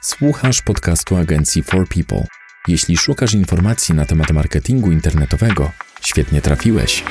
Słuchasz podcastu agencji For People. Jeśli szukasz informacji na temat marketingu internetowego, świetnie trafiłeś.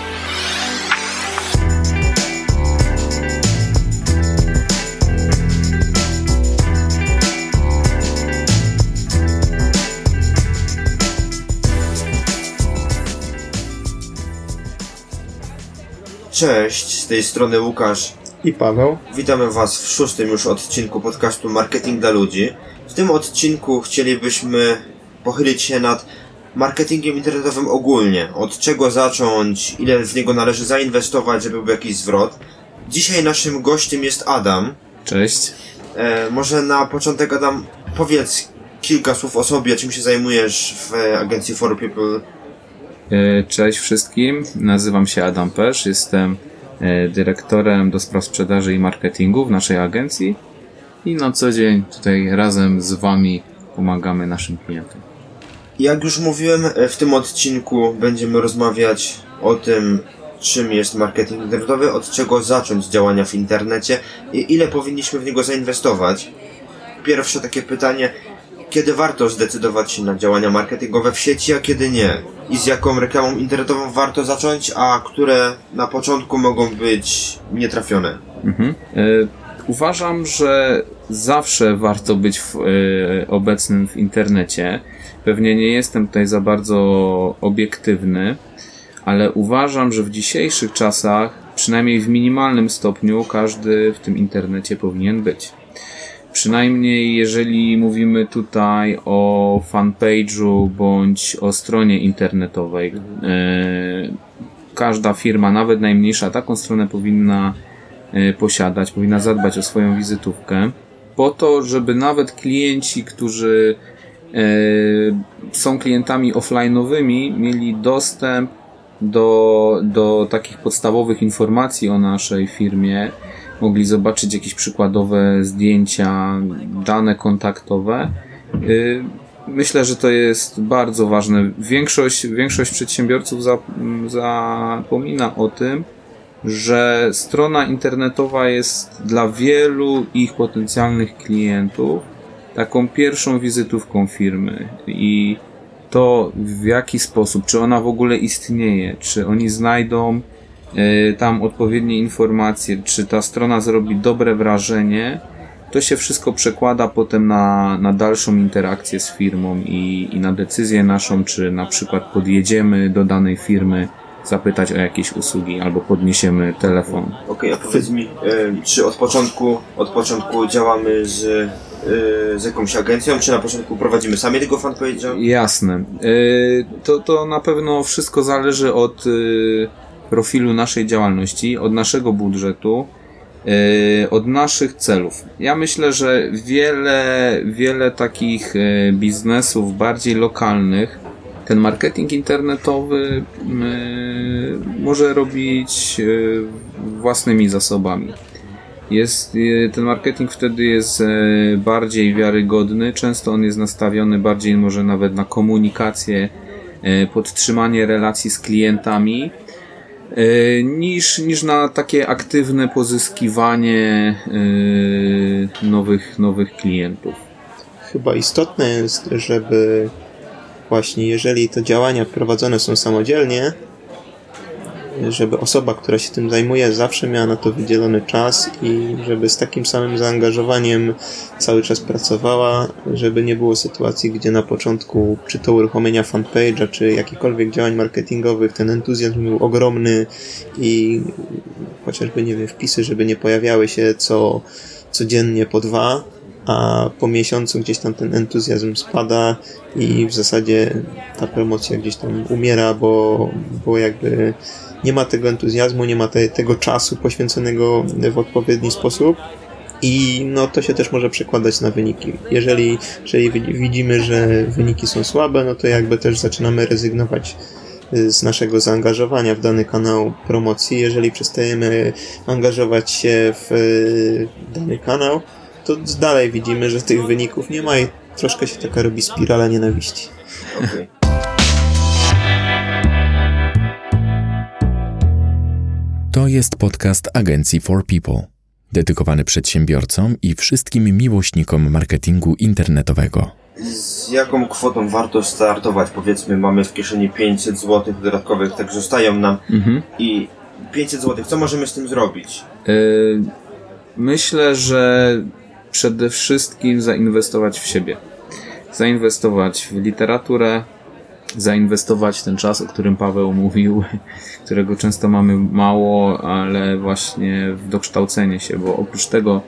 Cześć, z tej strony Łukasz. I Paweł. Witamy Was w szóstym już odcinku podcastu Marketing dla ludzi. W tym odcinku chcielibyśmy pochylić się nad marketingiem internetowym ogólnie. Od czego zacząć, ile w niego należy zainwestować, żeby był jakiś zwrot. Dzisiaj naszym gościem jest Adam. Cześć. E, może na początek Adam powiedz kilka słów o sobie, czym się zajmujesz w agencji For People. E, Cześć wszystkim, nazywam się Adam Pesz, jestem e, dyrektorem do spraw sprzedaży i marketingu w naszej agencji i na co dzień tutaj razem z Wami pomagamy naszym klientom. Jak już mówiłem, e, w tym odcinku będziemy rozmawiać o tym, czym jest marketing internetowy, od czego zacząć działania w internecie i ile powinniśmy w niego zainwestować. Pierwsze takie pytanie, kiedy warto zdecydować się na działania marketingowe w sieci, a kiedy nie? I z jaką reklamą internetową warto zacząć, a które na początku mogą być nietrafione? Mhm. E, Uważam, że zawsze warto być w, e, obecnym w internecie. Pewnie nie jestem tutaj za bardzo obiektywny, ale uważam, że w dzisiejszych czasach, przynajmniej w minimalnym stopniu, każdy w tym internecie powinien być. Przynajmniej jeżeli mówimy tutaj o fanpage'u bądź o stronie internetowej. E, każda firma, nawet najmniejsza, taką stronę powinna e, posiadać, powinna zadbać o swoją wizytówkę, po to, żeby nawet klienci, którzy e, są klientami offline'owymi, mieli dostęp do, do takich podstawowych informacji o naszej firmie, mogli zobaczyć jakieś przykładowe zdjęcia, dane kontaktowe. Y, Myślę, że to jest bardzo ważne. Większość, większość przedsiębiorców za, zapomina o tym, że strona internetowa jest dla wielu ich potencjalnych klientów taką pierwszą wizytówką firmy. I to w jaki sposób, czy ona w ogóle istnieje, czy oni znajdą y, tam odpowiednie informacje, czy ta strona zrobi dobre wrażenie, to się wszystko przekłada potem na, na dalszą interakcję z firmą i, i na decyzję naszą, czy na przykład podjedziemy do danej firmy zapytać o jakieś usługi albo podniesiemy telefon. Okej, a powiedz mi, e, czy od początku, od początku działamy z, e, z jakąś agencją, czy na początku prowadzimy sami tego fanpage'a? Jasne. Y, To, to na pewno wszystko zależy od profilu naszej działalności, od naszego budżetu, od naszych celów. Ja myślę, że wiele, wiele takich biznesów bardziej lokalnych ten marketing internetowy y, może robić y, własnymi zasobami. Jest, y, ten marketing wtedy jest e, bardziej wiarygodny, często on jest nastawiony bardziej może nawet na komunikację, e, podtrzymanie relacji z klientami, e, niż, niż na takie aktywne pozyskiwanie e, nowych, nowych klientów. Chyba istotne jest, żeby właśnie jeżeli te działania prowadzone są samodzielnie, żeby osoba, która się tym zajmuje, zawsze miała na to wydzielony czas i żeby z takim samym zaangażowaniem cały czas pracowała, żeby nie było sytuacji, gdzie na początku, czy to uruchomienia fanpage'a, czy jakichkolwiek działań marketingowych, ten entuzjazm był ogromny i chociażby, nie wiem, wpisy, żeby nie pojawiały się co codziennie po dwa, a po miesiącu gdzieś tam ten entuzjazm spada i w zasadzie ta promocja gdzieś tam umiera, bo, bo jakby nie ma tego entuzjazmu, nie ma te, tego czasu poświęconego w odpowiedni sposób. I no to się też może przekładać na wyniki. Jeżeli, jeżeli wi- widzimy, że wyniki są słabe, no to jakby też zaczynamy rezygnować y, z naszego zaangażowania w dany kanał promocji. Jeżeli przestajemy angażować się w y, dany kanał, to dalej widzimy, że tych wyników nie ma i troszkę się taka robi spirala nienawiści. Okej. To jest podcast agencji For People. dedykowany przedsiębiorcom i wszystkim miłośnikom marketingu internetowego. Z jaką kwotą warto startować? Powiedzmy, mamy w kieszeni 500 zł dodatkowych, tak zostają nam Mhm. i 500 zł, co możemy z tym zrobić? Y, Myślę, że przede wszystkim zainwestować w siebie. Zainwestować w literaturę, zainwestować ten czas, o którym Paweł mówił, którego często mamy mało, ale właśnie w dokształcenie się, bo oprócz tego,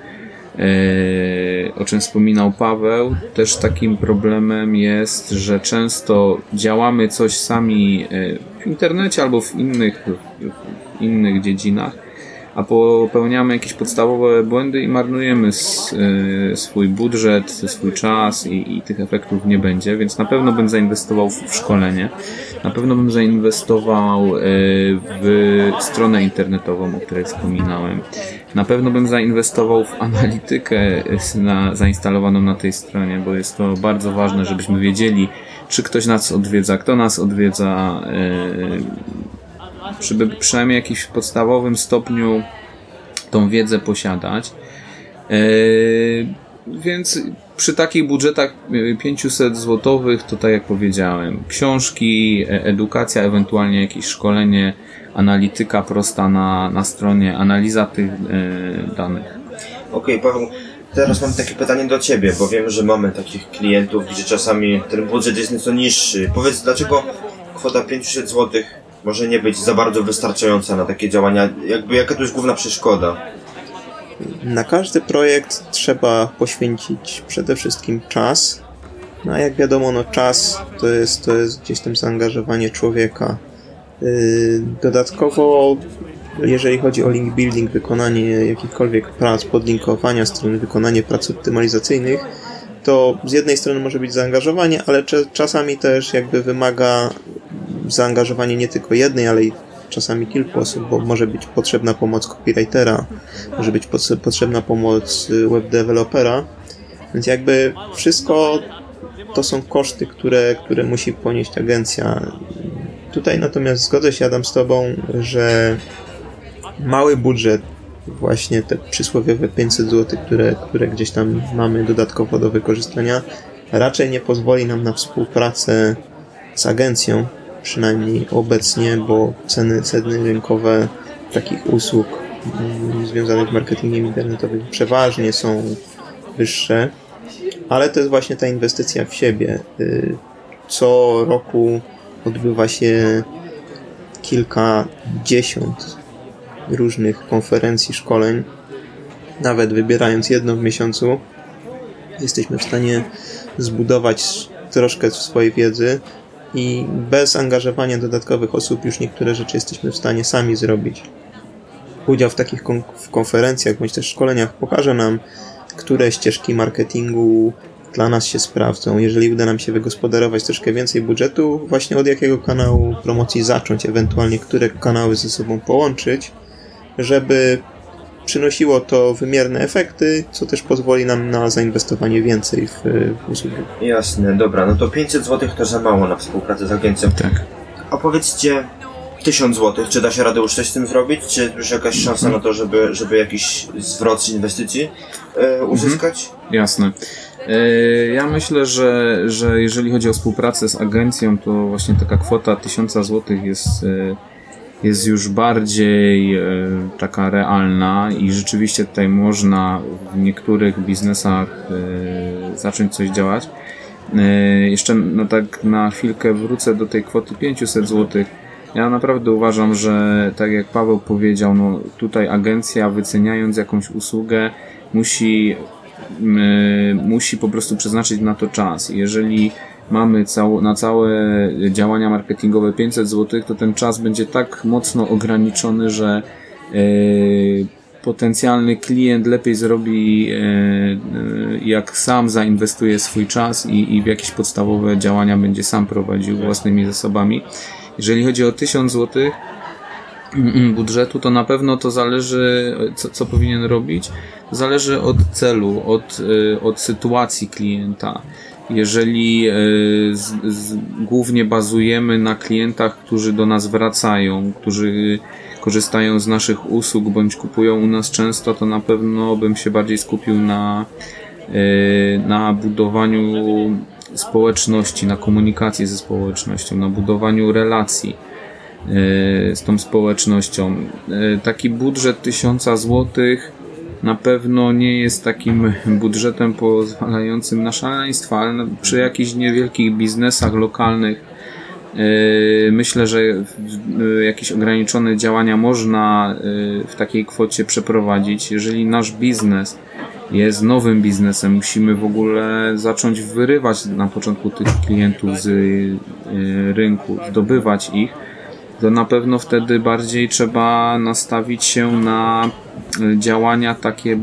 e, o czym wspominał Paweł, też takim problemem jest, że często działamy coś sami e, w internecie albo w innych, w innych dziedzinach, a popełniamy jakieś podstawowe błędy i marnujemy y, swój budżet, swój czas i, i tych efektów nie będzie, więc na pewno bym zainwestował w, szkolenie, na pewno bym zainwestował y, w stronę internetową, o której wspominałem, na pewno bym zainwestował w analitykę y, na, zainstalowaną na tej stronie, bo jest to bardzo ważne, żebyśmy wiedzieli, czy ktoś nas odwiedza, kto nas odwiedza, żeby przynajmniej w jakimś podstawowym stopniu tą wiedzę posiadać. Yy, więc przy takich budżetach yy, 500 złotowych, to tak jak powiedziałem, książki, e- edukacja, ewentualnie jakieś szkolenie, analityka prosta na, na stronie, analiza tych yy, danych. Okej, Paweł, teraz mam takie pytanie do Ciebie, bo wiem, że mamy takich klientów, gdzie czasami ten budżet jest nieco niższy. Powiedz, dlaczego kwota 500 zł może nie być za bardzo wystarczająca na takie działania? Jakby jaka to jest główna przeszkoda? Na każdy projekt trzeba poświęcić przede wszystkim czas. No a jak wiadomo, no czas to jest, to jest gdzieś tam zaangażowanie człowieka. Yy, Dodatkowo, jeżeli chodzi o link building, wykonanie jakichkolwiek prac, podlinkowania strony, wykonanie prac optymalizacyjnych, to z jednej strony może być zaangażowanie, ale czasami też jakby wymaga zaangażowanie nie tylko jednej, ale i czasami kilku osób, bo może być potrzebna pomoc copywritera, może być potrze- potrzebna pomoc y, webdewelopera, więc jakby wszystko to są koszty, które, które musi ponieść agencja. Tutaj natomiast zgodzę się, Adam, z Tobą, że mały budżet, właśnie te przysłowiowe 500 zł, które, które gdzieś tam mamy dodatkowo do wykorzystania, raczej nie pozwoli nam na współpracę z agencją, przynajmniej obecnie, bo ceny, ceny rynkowe takich usług mm, związanych z marketingiem internetowym przeważnie są wyższe, ale to jest właśnie ta inwestycja w siebie. Y, Co roku odbywa się kilkadziesiąt różnych konferencji, szkoleń, nawet wybierając jedno w miesiącu, jesteśmy w stanie zbudować troszkę swojej wiedzy i bez angażowania dodatkowych osób już niektóre rzeczy jesteśmy w stanie sami zrobić. Udział w takich konferencjach bądź też szkoleniach pokaże nam, które ścieżki marketingu dla nas się sprawdzą. Jeżeli uda nam się wygospodarować troszkę więcej budżetu, właśnie od jakiego kanału promocji zacząć, ewentualnie które kanały ze sobą połączyć, żeby przynosiło to wymierne efekty, co też pozwoli nam na zainwestowanie więcej w, w usługi. Jasne, dobra, no to 500 zł to za mało na współpracę z agencją. Tak. A powiedzcie, 1000 zł, czy da się radę już coś z tym zrobić? Czy już jakaś szansa na to, żeby, żeby jakiś zwrot z inwestycji e, uzyskać? Jasne. E, Ja myślę, że, że jeżeli chodzi o współpracę z agencją, to właśnie taka kwota 1000 zł jest, e, jest już bardziej e, taka realna i rzeczywiście tutaj można w niektórych biznesach e, zacząć coś działać. E, Jeszcze no tak na chwilkę wrócę do tej kwoty 500 zł. Ja naprawdę uważam, że tak jak Paweł powiedział, no tutaj agencja wyceniając jakąś usługę musi musi po prostu przeznaczyć na to czas. Jeżeli mamy na całe działania marketingowe 500 zł, to ten czas będzie tak mocno ograniczony, że e, potencjalny klient lepiej zrobi, e, jak sam zainwestuje swój czas i, i w jakieś podstawowe działania będzie sam prowadził własnymi zasobami. Jeżeli chodzi o 1000 zł, mm, budżetu, to na pewno to zależy, co, co powinien robić. Zależy od celu, od, od sytuacji klienta. Jeżeli y, z, z, głównie bazujemy na klientach, którzy do nas wracają, którzy, korzystają z naszych usług bądź kupują u nas często, to na pewno bym się bardziej skupił na, yy, na budowaniu społeczności, na komunikacji ze społecznością, na budowaniu relacji yy, z tą społecznością. Taki budżet tysiąca złotych na pewno nie jest takim budżetem pozwalającym na szaleństwa, ale przy jakichś niewielkich biznesach lokalnych yy, myślę, że jakieś ograniczone działania można yy, w takiej kwocie przeprowadzić. Jeżeli nasz biznes jest nowym biznesem, musimy w ogóle zacząć wyrywać na początku tych klientów z rynku, zdobywać ich, to na pewno wtedy bardziej trzeba nastawić się na działania takie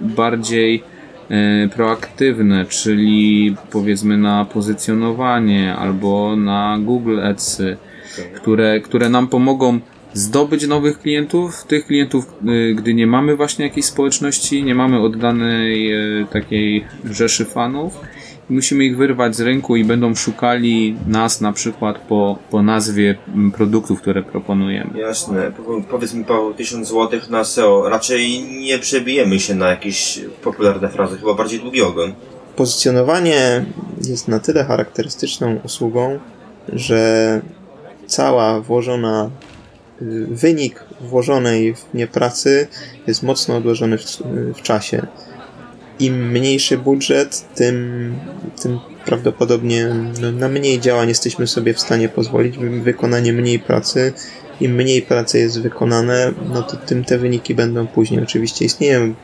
bardziej e, proaktywne, czyli powiedzmy na pozycjonowanie albo na Google Ads, które, które nam pomogą zdobyć nowych klientów, tych klientów, e, gdy nie mamy właśnie jakiejś społeczności, nie mamy oddanej e, takiej rzeszy fanów musimy ich wyrwać z rynku i będą szukali nas na przykład po, po nazwie produktów, które proponujemy. Jasne. Powiedz mi Paweł, 1000 zł na SEO. Raczej nie przebijemy się na jakieś popularne frazy, chyba bardziej długi ogon. Pozycjonowanie jest na tyle charakterystyczną usługą, że cała włożona y, wynik włożonej w nie pracy jest mocno odłożony w, w czasie im mniejszy budżet, tym, tym prawdopodobnie no, na mniej działań jesteśmy sobie w stanie pozwolić, wykonanie mniej pracy. Im mniej pracy jest wykonane, no to tym te wyniki będą później. Oczywiście istnieje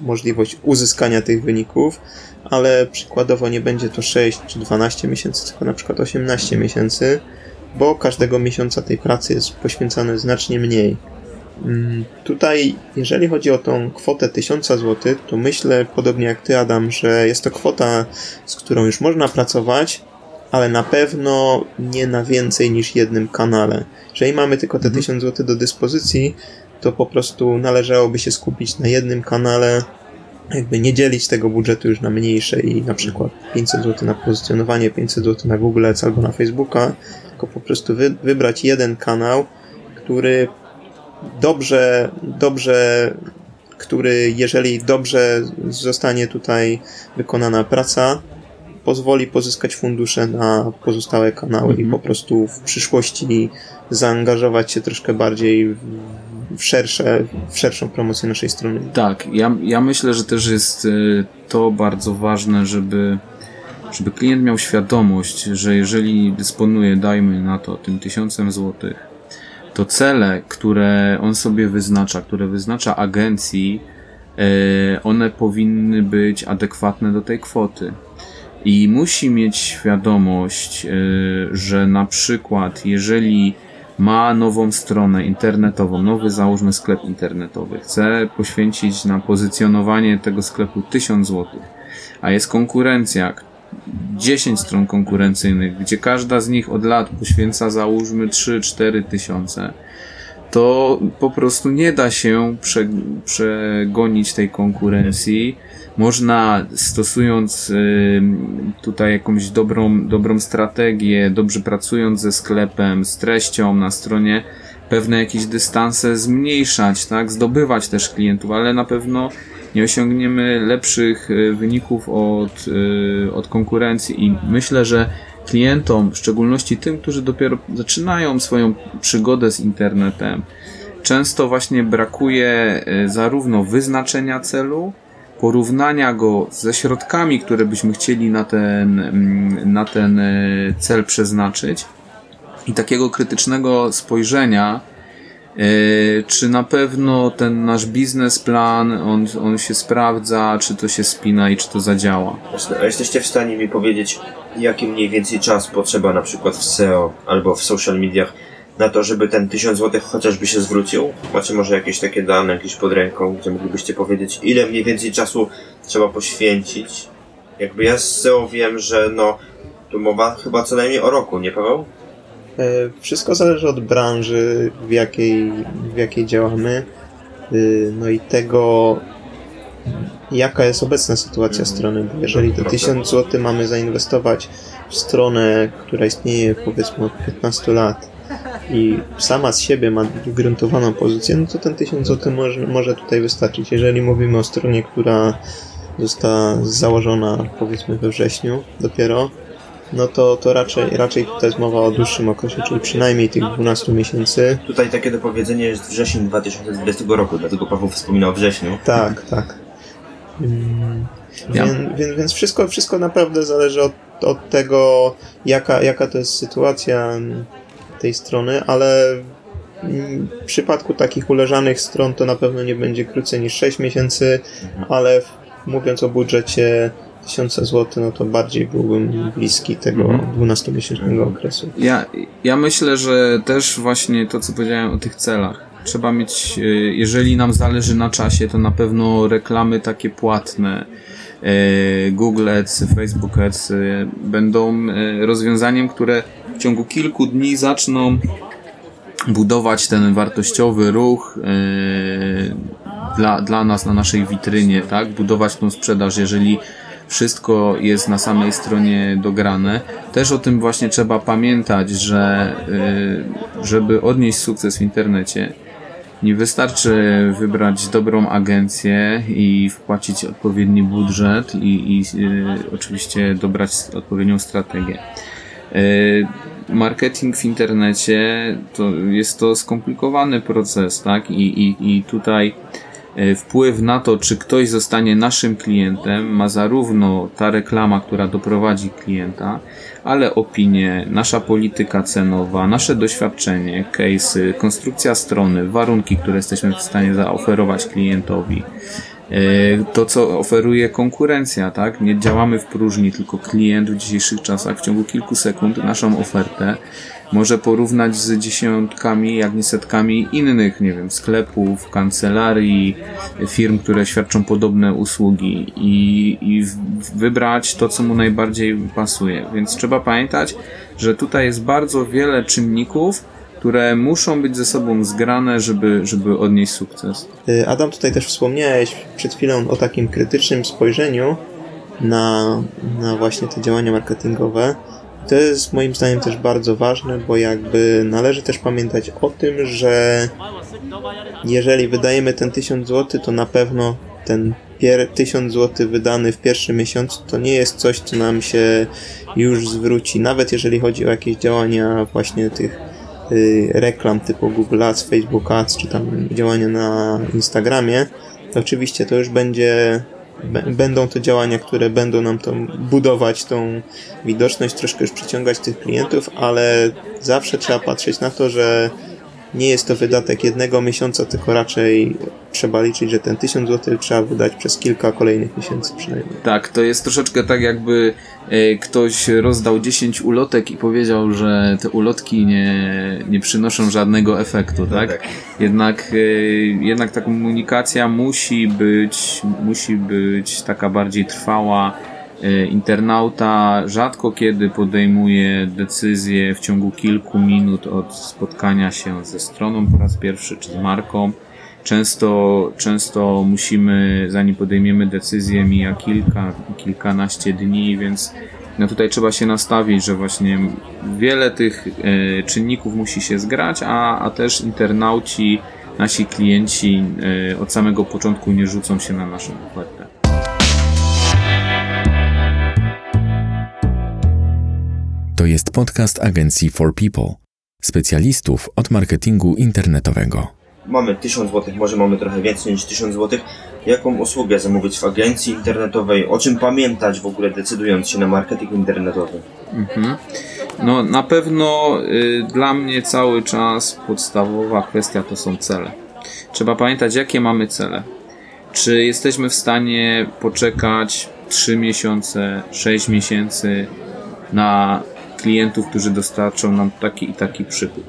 możliwość uzyskania tych wyników, ale przykładowo nie będzie to 6 czy 12 miesięcy, tylko na przykład 18 miesięcy, bo każdego miesiąca tej pracy jest poświęcane znacznie mniej. Mm, tutaj, jeżeli chodzi o tą kwotę 1000 zł, to myślę, podobnie jak ty, Adam, że jest to kwota, z którą już można pracować, ale na pewno nie na więcej niż jednym kanale. Jeżeli mamy tylko te 1000 mhm. zł do dyspozycji, to po prostu należałoby się skupić na jednym kanale, jakby nie dzielić tego budżetu już na mniejsze i na przykład 500 zł na pozycjonowanie, 500 zł na Google Ads albo na Facebooka, tylko po prostu wy, wybrać jeden kanał, który dobrze, dobrze, który jeżeli dobrze zostanie tutaj wykonana praca, pozwoli pozyskać fundusze na pozostałe kanały i mhm. po prostu w przyszłości zaangażować się troszkę bardziej w, szersze, w szerszą promocję naszej strony. Tak, ja, ja myślę, że też jest y, to bardzo ważne, żeby, żeby klient miał świadomość, że jeżeli dysponuje, dajmy na to, tym tysiącem złotych, to cele, które on sobie wyznacza, które wyznacza agencji, e, one powinny być adekwatne do tej kwoty. I musi mieć świadomość, e, że na przykład, jeżeli ma nową stronę internetową, nowy załóżmy sklep internetowy, chce poświęcić na pozycjonowanie tego sklepu 1000 zł, a jest konkurencja, 10 stron konkurencyjnych, gdzie każda z nich od lat poświęca załóżmy 3-4 tysiące, to po prostu nie da się prze, przegonić tej konkurencji. Można stosując tutaj jakąś dobrą, dobrą strategię, dobrze pracując ze sklepem, z treścią na stronie, pewne jakieś dystanse zmniejszać, tak, zdobywać też klientów, ale na pewno nie osiągniemy lepszych e, wyników od, e, od konkurencji i myślę, że klientom, w szczególności tym, którzy dopiero zaczynają swoją przygodę z internetem, często właśnie brakuje e, zarówno wyznaczenia celu, porównania go ze środkami, które byśmy chcieli na ten, mm, na ten cel przeznaczyć i takiego krytycznego spojrzenia, czy na pewno ten nasz biznesplan, on, on się sprawdza, czy to się spina i czy to zadziała? A jesteście w stanie mi powiedzieć, jaki mniej więcej czas potrzeba na przykład w SEO albo w social mediach na to, żeby ten 1000 zł chociażby się zwrócił? Macie może jakieś takie dane jakieś pod ręką, gdzie moglibyście powiedzieć, ile mniej więcej czasu trzeba poświęcić? Jakby ja z SEO wiem, że no, tu mowa chyba co najmniej o roku, nie Paweł? E, wszystko zależy od branży, w jakiej, w jakiej działamy, e, no i tego, jaka jest obecna sytuacja mhm. strony. Bo jeżeli te 1000 zł mamy zainwestować w stronę, która istnieje powiedzmy od 15 lat i sama z siebie ma ugruntowaną pozycję, no to ten 1000 zł może, może tutaj wystarczyć. Jeżeli mówimy o stronie, która została założona powiedzmy we wrześniu dopiero, no to, to raczej, raczej tutaj jest mowa o dłuższym okresie, czyli przynajmniej tych 12 miesięcy. Tutaj takie dopowiedzenie jest wrzesień 2020 roku, dlatego Paweł wspominał o wrześniu. Tak, tak. Mm, Ja- Więc, więc, więc wszystko, wszystko naprawdę zależy od, od tego, jaka, jaka to jest sytuacja tej strony, ale w przypadku takich uleżanych stron to na pewno nie będzie krócej niż 6 miesięcy, ale w, mówiąc o budżecie 1000 zł, no to bardziej byłbym bliski tego Mhm. 12-miesięcznego okresu. Ja, ja myślę, że też właśnie to, co powiedziałem o tych celach. Trzeba mieć, e, jeżeli nam zależy na czasie, to na pewno reklamy takie płatne, e, Google Ads, Facebook Ads e, będą rozwiązaniem, które w ciągu kilku dni zaczną budować ten wartościowy ruch dla, dla nas na naszej witrynie, tak? Budować tą sprzedaż, jeżeli wszystko jest na samej stronie dograne. Też o tym właśnie trzeba pamiętać, że e, żeby odnieść sukces w internecie, nie wystarczy wybrać dobrą agencję i wpłacić odpowiedni budżet i, i e, oczywiście dobrać odpowiednią strategię. E, Marketing w internecie to jest to skomplikowany proces, tak? I, i, i tutaj wpływ na to, czy ktoś zostanie naszym klientem, ma zarówno ta reklama, która doprowadzi klienta, ale opinie, nasza polityka cenowa, nasze doświadczenie, case'y, konstrukcja strony, warunki, które jesteśmy w stanie zaoferować klientowi. E, To, co oferuje konkurencja, tak? Nie działamy w próżni, tylko klient w dzisiejszych czasach w ciągu kilku sekund naszą ofertę może porównać z dziesiątkami, jak nie setkami innych, nie wiem, sklepów, kancelarii, firm, które świadczą podobne usługi i, i wybrać to, co mu najbardziej pasuje. Więc trzeba pamiętać, że tutaj jest bardzo wiele czynników, które muszą być ze sobą zgrane, żeby, żeby odnieść sukces. Y, Adam, tutaj też wspomniałeś przed chwilą o takim krytycznym spojrzeniu na, na właśnie te działania marketingowe. To jest moim zdaniem też bardzo ważne, bo jakby należy też pamiętać o tym, że jeżeli wydajemy ten 1000 zł, to na pewno ten pier- 1000 zł wydany w pierwszym miesiącu to nie jest coś, co nam się już zwróci. Nawet jeżeli chodzi o jakieś działania właśnie tych reklam typu Google Ads, Facebook Ads, czy tam działania na Instagramie, to oczywiście to już będzie będą to działania, które będą nam tą budować tą widoczność, troszkę już przyciągać tych klientów, ale zawsze trzeba patrzeć na to, że nie jest to wydatek jednego miesiąca, tylko raczej trzeba liczyć, że ten 1000 zł trzeba wydać przez kilka kolejnych miesięcy przynajmniej. Tak, to jest troszeczkę tak, jakby e, ktoś rozdał 10 ulotek i powiedział, że te ulotki nie, nie przynoszą żadnego efektu, tak? tak. Jednak, e, jednak ta komunikacja musi być, musi być taka bardziej trwała. E, Internauta rzadko kiedy podejmuje decyzję w ciągu kilku minut od spotkania się ze stroną po raz pierwszy czy z marką. Często, często musimy, zanim podejmiemy decyzję, mija kilka, kilkanaście dni, więc no tutaj trzeba się nastawić, że właśnie wiele tych e, czynników musi się zgrać, a, a też internauci, nasi klienci e, od samego początku nie rzucą się na naszą ofertę. To jest podcast agencji For People, specjalistów od marketingu internetowego. Mamy 1000 zł, może mamy trochę więcej niż 1000 zł. Jaką usługę zamówić w agencji internetowej? O czym pamiętać w ogóle decydując się na marketing internetowy? Mhm. No na pewno y, dla mnie cały czas podstawowa kwestia to są cele. Trzeba pamiętać jakie mamy cele. Czy jesteśmy w stanie poczekać 3 miesiące, 6 miesięcy na klientów, którzy dostarczą nam taki i taki przychód?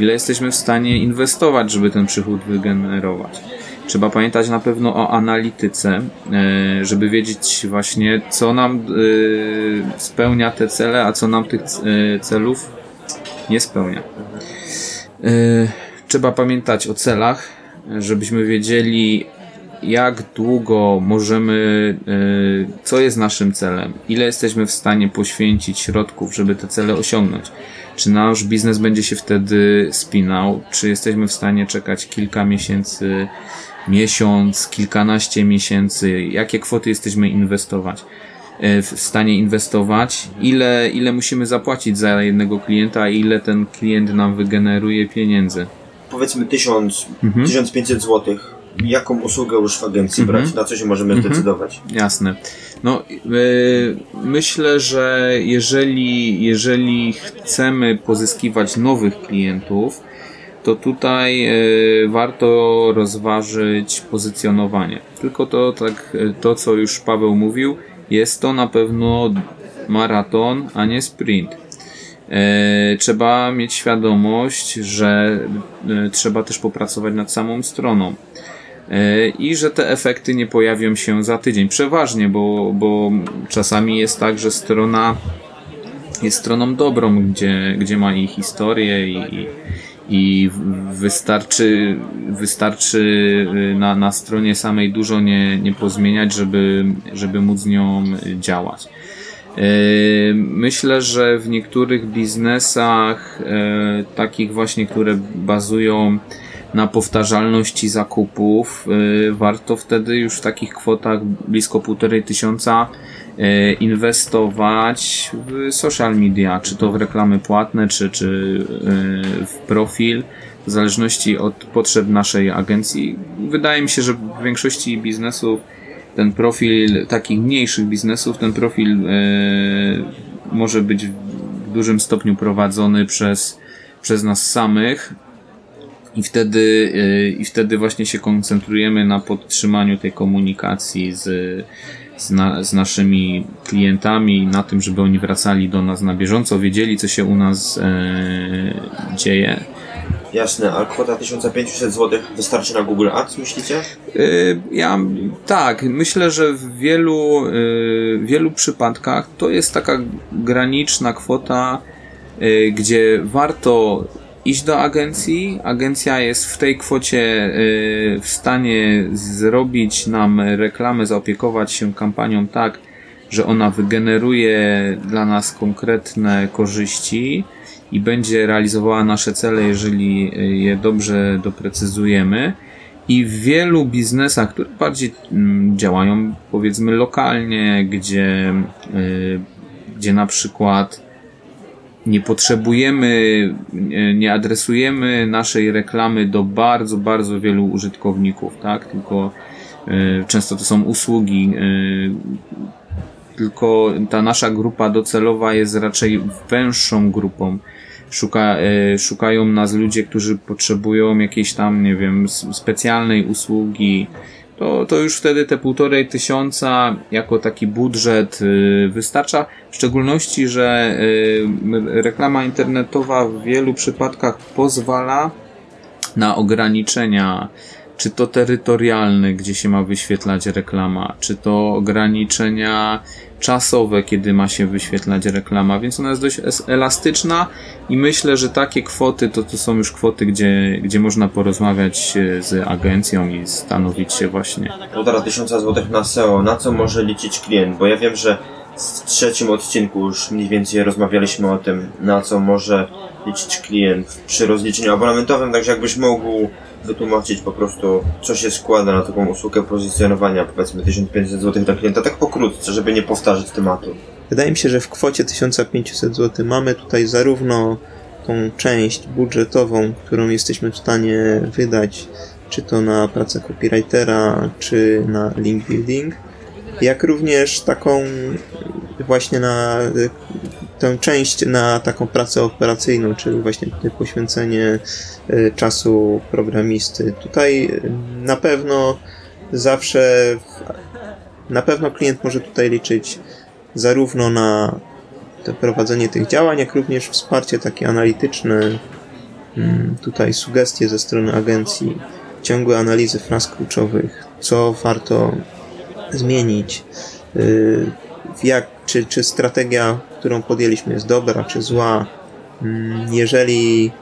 Ile jesteśmy w stanie inwestować, żeby ten przychód wygenerować? Trzeba pamiętać na pewno o analityce, e, żeby wiedzieć właśnie, co nam e, spełnia te cele, a co nam tych e, celów nie spełnia. Trzeba pamiętać o celach, żebyśmy wiedzieli, jak długo możemy, y, co jest naszym celem, ile jesteśmy w stanie poświęcić środków, żeby te cele osiągnąć. Czy nasz biznes będzie się wtedy spinał, czy jesteśmy w stanie czekać kilka miesięcy, miesiąc, kilkanaście miesięcy, jakie kwoty jesteśmy inwestować y, w stanie inwestować, ile, ile musimy zapłacić za jednego klienta, ile ten klient nam wygeneruje pieniędzy. Powiedzmy 1000, Mhm. 1500 zł. Jaką usługę już w agencji Mhm. brać? Na co się możemy Mhm. zdecydować? Jasne. No, y, myślę, że jeżeli, jeżeli chcemy pozyskiwać nowych klientów, to tutaj y, warto rozważyć pozycjonowanie. Tylko to, tak, y, to, co już Paweł mówił, jest to na pewno maraton, a nie sprint. E, Trzeba mieć świadomość, że e, trzeba też popracować nad samą stroną. E, I że te efekty nie pojawią się za tydzień. Przeważnie, bo, bo czasami jest tak, że strona jest stroną dobrą, gdzie, gdzie ma i historię i, i wystarczy, wystarczy y, na, na stronie samej dużo nie, nie pozmieniać, żeby, żeby móc z nią działać. E, Myślę, że w niektórych biznesach, e, takich właśnie, które bazują na powtarzalności zakupów, e, warto wtedy już w takich kwotach blisko półtorej tysiąca e, inwestować w social media, czy to w reklamy płatne, czy, czy e, w profil, w zależności od potrzeb naszej agencji. Wydaje mi się, że w większości biznesów ten profil takich mniejszych biznesów, ten profil może być w dużym stopniu prowadzony przez, przez nas samych i wtedy, e, i wtedy właśnie się koncentrujemy na podtrzymaniu tej komunikacji z, z, na, z naszymi klientami, na tym, żeby oni wracali do nas na bieżąco, wiedzieli, co się u nas e, dzieje. Jasne, a kwota 1500 zł wystarczy na Google Ads, myślicie? Y, Ja tak, myślę, że w wielu, y, wielu przypadkach to jest taka graniczna kwota, y, gdzie warto iść do agencji. Agencja jest w tej kwocie y, w stanie zrobić nam reklamę, zaopiekować się kampanią tak, że ona wygeneruje dla nas konkretne korzyści i będzie realizowała nasze cele, jeżeli y, je dobrze doprecyzujemy. I w wielu biznesach, które bardziej mm, działają powiedzmy lokalnie, gdzie, y, gdzie na przykład nie potrzebujemy, nie adresujemy naszej reklamy do bardzo, bardzo wielu użytkowników, tak? Tylko y, często to są usługi, y, tylko ta nasza grupa docelowa jest raczej węższą grupą. Szuka, e, szukają nas ludzie, którzy potrzebują jakiejś tam, nie wiem, specjalnej usługi. To, to już wtedy te półtorej tysiąca jako taki budżet y, wystarcza. W szczególności, że y, reklama internetowa w wielu przypadkach pozwala na ograniczenia, czy to terytorialne, gdzie się ma wyświetlać reklama, czy to ograniczenia czasowe, kiedy ma się wyświetlać reklama, więc ona jest dość elastyczna i myślę, że takie kwoty to, to są już kwoty, gdzie, gdzie można porozmawiać z agencją i stanowić się właśnie. Półtora tysiąca złotych na SEO, na co może liczyć klient? Bo ja wiem, że w trzecim odcinku już mniej więcej rozmawialiśmy o tym, na co może liczyć klient przy rozliczeniu abonamentowym, także jakbyś mógł wytłumaczyć po prostu, co się składa na taką usługę pozycjonowania, powiedzmy 1500 zł dla klienta, tak pokrótce, żeby nie powtarzać tematu. Wydaje mi się, że w kwocie 1500 zł mamy tutaj zarówno tą część budżetową, którą jesteśmy w stanie wydać, czy to na pracę copywritera, czy na link building, jak również taką właśnie na tę część na taką pracę operacyjną, czyli właśnie poświęcenie y, czasu programisty. Tutaj y, na pewno zawsze na pewno klient może tutaj liczyć zarówno na prowadzenie tych działań, jak również wsparcie takie analityczne, mm, tutaj sugestie ze strony agencji, ciągłe analizy fraz kluczowych, co warto zmienić, y, jak, czy, czy strategia, którą podjęliśmy jest dobra, czy zła. Mm, Jeżeli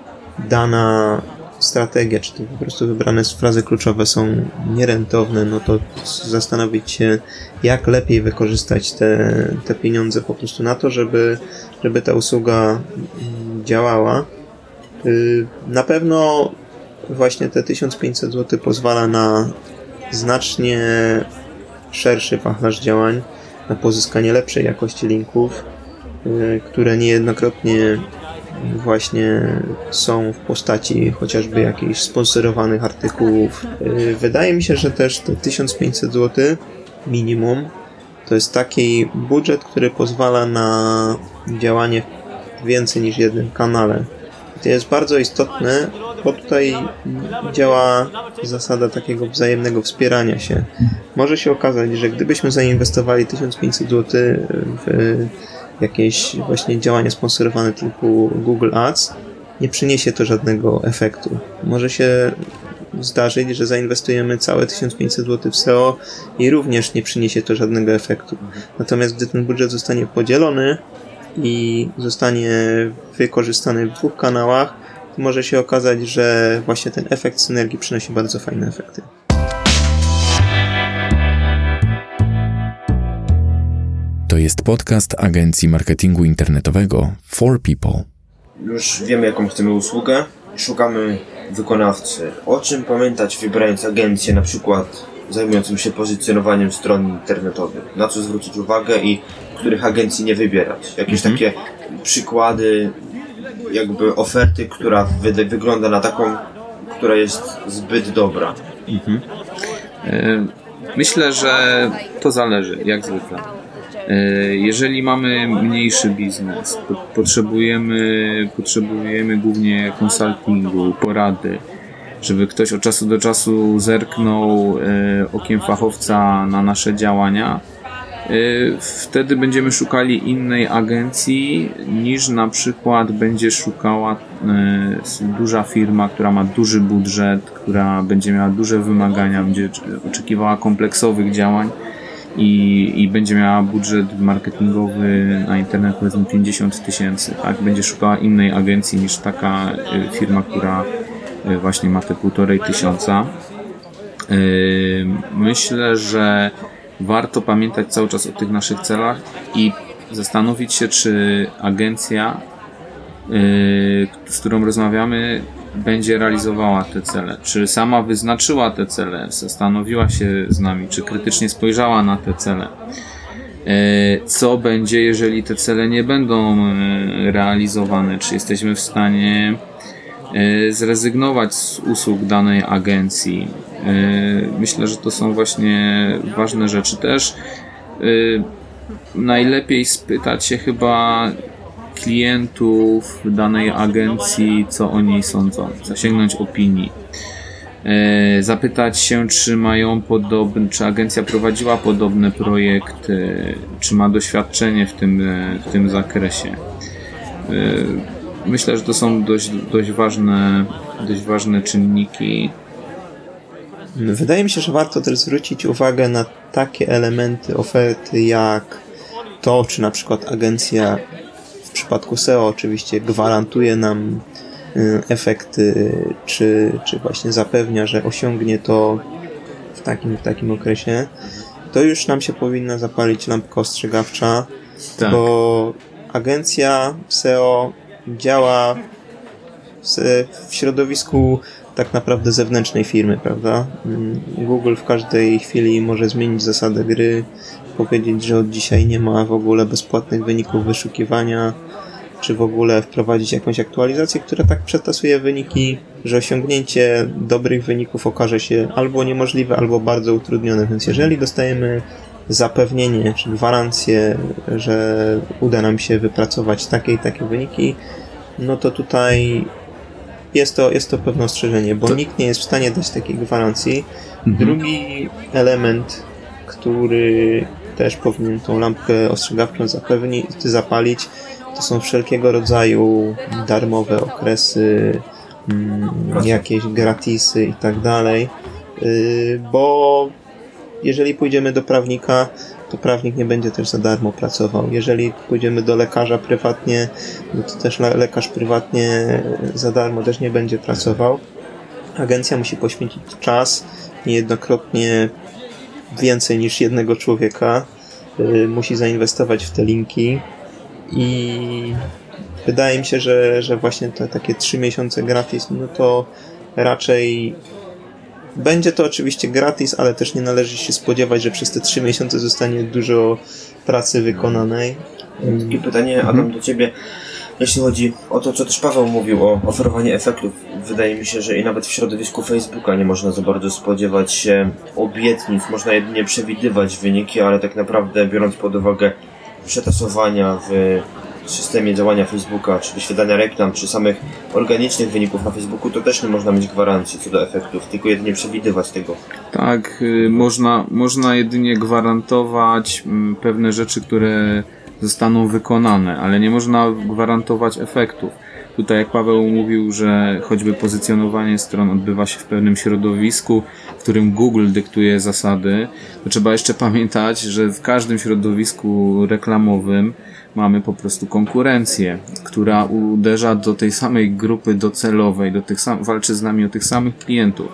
dana strategia, czy to po prostu wybrane frazy kluczowe są nierentowne, no to zastanowić się, jak lepiej wykorzystać te, te pieniądze po prostu na to, żeby, żeby ta usługa mm, działała. Y, na pewno właśnie te 1500 zł pozwala na znacznie szerszy wachlarz działań, na pozyskanie lepszej jakości linków, y, które niejednokrotnie właśnie są w postaci chociażby jakichś sponsorowanych artykułów. Y, wydaje mi się, że też te 1500 zł minimum to jest taki budżet, który pozwala na działanie w więcej niż jednym kanale. To jest bardzo istotne, bo tutaj działa zasada takiego wzajemnego wspierania się. Może się okazać, że gdybyśmy zainwestowali 1500 zł w jakieś właśnie działania sponsorowane typu Google Ads, nie przyniesie to żadnego efektu. Może się zdarzyć, że zainwestujemy całe 1500 zł w SEO i również nie przyniesie to żadnego efektu. Natomiast gdy ten budżet zostanie podzielony i zostanie wykorzystany w dwóch kanałach, może się okazać, że właśnie ten efekt synergii przynosi bardzo fajne efekty. To jest podcast agencji marketingu internetowego For People. Już wiemy, jaką chcemy usługę. Szukamy wykonawcy. O czym pamiętać, wybierając agencję, na przykład zajmującą się pozycjonowaniem stron internetowych? Na co zwrócić uwagę i których agencji nie wybierać? Jakieś mhm. takie przykłady, jakby oferty, która wy wygląda na taką, która jest zbyt dobra. Mhm. E, myślę, że to zależy, jak zwykle. E, jeżeli mamy mniejszy biznes, potrzebujemy, potrzebujemy głównie konsultingu, porady, żeby ktoś od czasu do czasu zerknął e, okiem fachowca na nasze działania, wtedy będziemy szukali innej agencji niż na przykład będzie szukała duża firma, która ma duży budżet, która będzie miała duże wymagania, będzie oczekiwała kompleksowych działań i, i będzie miała budżet marketingowy na internet powiedzmy 50 tysięcy, tak? Będzie szukała innej agencji niż taka y, firma, która y, właśnie ma te półtorej tysiąca. Y, myślę, że warto pamiętać cały czas o tych naszych celach i zastanowić się, czy agencja, z którą rozmawiamy, będzie realizowała te cele? Czy sama wyznaczyła te cele, zastanowiła się z nami, czy krytycznie spojrzała na te cele? E, co będzie, jeżeli te cele nie będą e, realizowane? Czy jesteśmy w stanie zrezygnować z usług danej agencji? Myślę, że to są właśnie ważne rzeczy też. Najlepiej spytać się chyba klientów danej agencji, co o niej sądzą, zasięgnąć opinii. E, zapytać się, czy mają podobny, czy agencja prowadziła podobny projekt, czy ma doświadczenie w tym, w tym zakresie. Myślę, że to są dość, dość, ważne, dość ważne czynniki. Wydaje mi się, że warto też zwrócić uwagę na takie elementy oferty, jak to, czy na przykład agencja przypadku SEO oczywiście gwarantuje nam y, efekty, czy, czy właśnie zapewnia, że osiągnie to w takim, w takim okresie, to już nam się powinna zapalić lampka ostrzegawcza, tak. bo agencja SEO działa w środowisku tak naprawdę zewnętrznej firmy, prawda? Mm, Google w każdej chwili może zmienić zasadę gry, powiedzieć, że od dzisiaj nie ma w ogóle bezpłatnych wyników wyszukiwania, czy w ogóle wprowadzić jakąś aktualizację, która tak przetasuje wyniki, że osiągnięcie dobrych wyników okaże się albo niemożliwe, albo bardzo utrudnione. Więc jeżeli dostajemy zapewnienie, czy gwarancję, że uda nam się wypracować takie i takie wyniki, no to tutaj jest to, jest to pewne ostrzeżenie, bo nikt nie jest w stanie dać takiej gwarancji. Mhm. Drugi element, który też powinien tą lampkę ostrzegawczą zapewnić, zapalić, to są wszelkiego rodzaju darmowe okresy, mm, jakieś gratisy i tak dalej, y, bo jeżeli pójdziemy do prawnika, to prawnik nie będzie też za darmo pracował. Jeżeli pójdziemy do lekarza prywatnie, no to też lekarz prywatnie za darmo też nie będzie pracował. agencja musi poświęcić czas, niejednokrotnie więcej niż jednego człowieka, y, musi zainwestować w te linki i wydaje mi się, że, że właśnie te takie trzy miesiące gratis, no to raczej będzie to oczywiście gratis, ale też nie należy się spodziewać, że przez te trzy miesiące zostanie dużo pracy wykonanej. I pytanie, Adam, do Ciebie. Jeśli chodzi o to, co też Paweł mówił o oferowaniu efektów, wydaje mi się, że i nawet w środowisku Facebooka nie można za bardzo spodziewać się obietnic, można jedynie przewidywać wyniki, ale tak naprawdę biorąc pod uwagę przetasowania w systemie działania Facebooka, czy wyświetlania reklam, czy samych organicznych wyników na Facebooku, to też nie można mieć gwarancji co do efektów, tylko jedynie przewidywać tego. Tak, y, można, można jedynie gwarantować mm, pewne rzeczy, które zostaną wykonane, ale nie można gwarantować efektów. Tutaj jak Paweł mówił, że choćby pozycjonowanie stron odbywa się w pewnym środowisku, w którym Google dyktuje zasady, to trzeba jeszcze pamiętać, że w każdym środowisku reklamowym mamy po prostu konkurencję, która uderza do tej samej grupy docelowej, do tych sam, walczy z nami o tych samych klientów.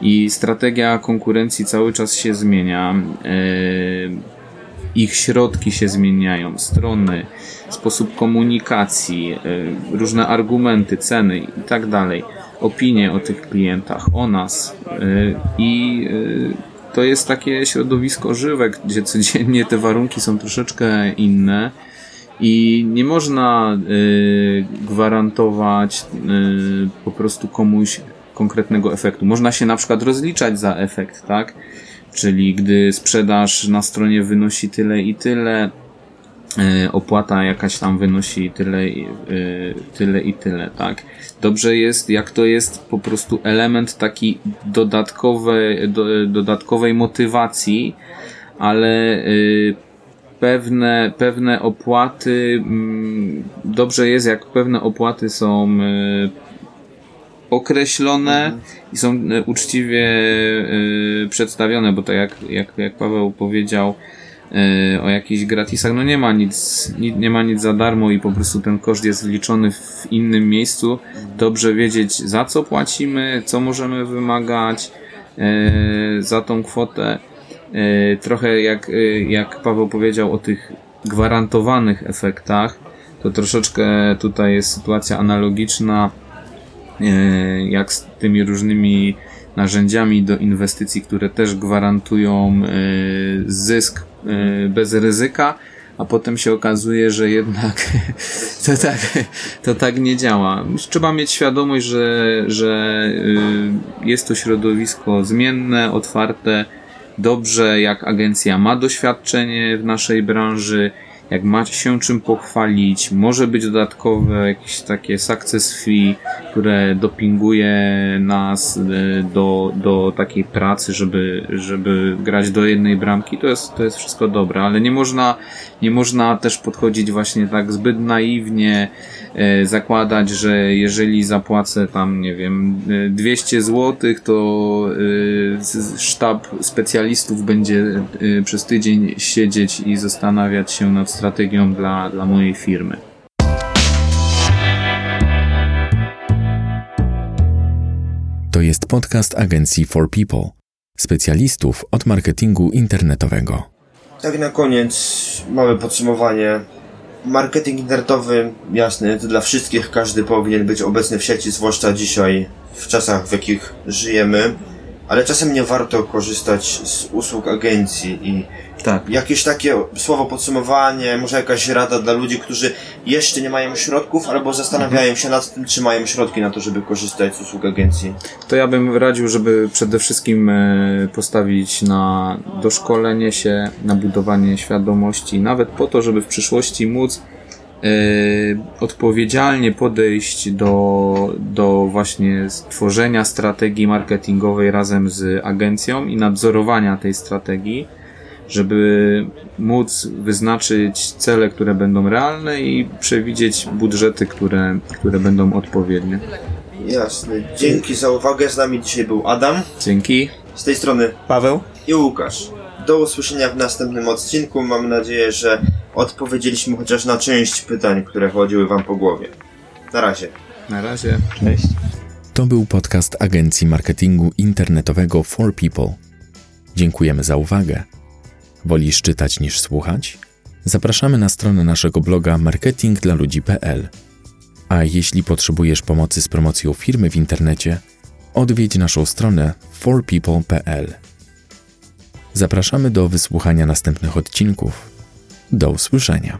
I strategia konkurencji cały czas się zmienia. Yy, ich środki się zmieniają, strony, sposób komunikacji, y, różne argumenty, ceny i tak dalej, opinie o tych klientach, o nas y, i y, to jest takie środowisko żywe, gdzie codziennie te warunki są troszeczkę inne i nie można gwarantować po prostu komuś konkretnego efektu. Można się na przykład rozliczać za efekt, tak? Czyli gdy sprzedaż na stronie wynosi tyle i tyle, e, opłata jakaś tam wynosi tyle, e, tyle i tyle, tak? Dobrze jest, jak to jest po prostu element taki dodatkowej, do, dodatkowej motywacji, ale e, pewne, pewne opłaty, mm, dobrze jest, jak pewne opłaty są określone mhm. i są e, uczciwie y, przedstawione, bo tak jak, jak, jak Paweł powiedział y, o jakichś gratisach, no nie ma nic, nie, nie ma nic za darmo i po prostu ten koszt jest wliczony w innym miejscu. Dobrze wiedzieć za co płacimy, co możemy wymagać y, za tą kwotę. Trochę jak, jak Paweł powiedział o tych gwarantowanych efektach, to troszeczkę tutaj jest sytuacja analogiczna jak z tymi różnymi narzędziami do inwestycji, które też gwarantują e, zysk e, bez ryzyka, a potem się okazuje, że jednak to tak, to tak nie działa. Trzeba mieć świadomość, że, że jest to środowisko zmienne, otwarte, dobrze, jak agencja ma doświadczenie w naszej branży, jak macie się czym pochwalić, może być dodatkowe jakieś takie success fee, które dopinguje nas e, do, do takiej pracy, żeby, żeby grać do jednej bramki, to jest, to jest wszystko dobre, ale nie można, nie można też podchodzić właśnie tak zbyt naiwnie, e, zakładać, że jeżeli zapłacę tam, nie wiem, 200 zł, to e, sztab specjalistów będzie przez tydzień siedzieć i zastanawiać się nad strategią dla, dla mojej firmy. To jest podcast agencji For People, specjalistów od marketingu internetowego. Tak na koniec małe podsumowanie. Marketing internetowy, jasny, to dla wszystkich, każdy powinien być obecny w sieci, zwłaszcza dzisiaj, w czasach, w jakich żyjemy ale czasem nie warto korzystać z usług agencji i tak. jakieś takie słowo podsumowanie, może jakaś rada dla ludzi, którzy jeszcze nie mają środków albo zastanawiają się nad tym, czy mają środki na to, żeby korzystać z usług agencji. To ja bym radził, żeby przede wszystkim e, postawić na doszkolenie się, na budowanie świadomości, nawet po to, żeby w przyszłości móc E, odpowiedzialnie podejść do, do właśnie stworzenia strategii marketingowej razem z agencją i nadzorowania tej strategii, żeby móc wyznaczyć cele, które będą realne i przewidzieć budżety, które, które będą odpowiednie. Jasne. Dzięki za uwagę. Z nami dzisiaj był Adam. Dzięki. Z tej strony Paweł i Łukasz. Do usłyszenia w następnym odcinku. Mam nadzieję, że odpowiedzieliśmy chociaż na część pytań, które chodziły Wam po głowie. Na razie. Na razie. Cześć. To był podcast agencji marketingu internetowego For People. Dziękujemy za uwagę. Wolisz czytać niż słuchać? Zapraszamy na stronę naszego bloga marketingdlaludzi.pl. A jeśli potrzebujesz pomocy z promocją firmy w internecie, odwiedź naszą stronę forpeople.pl. Zapraszamy do wysłuchania następnych odcinków. Do usłyszenia.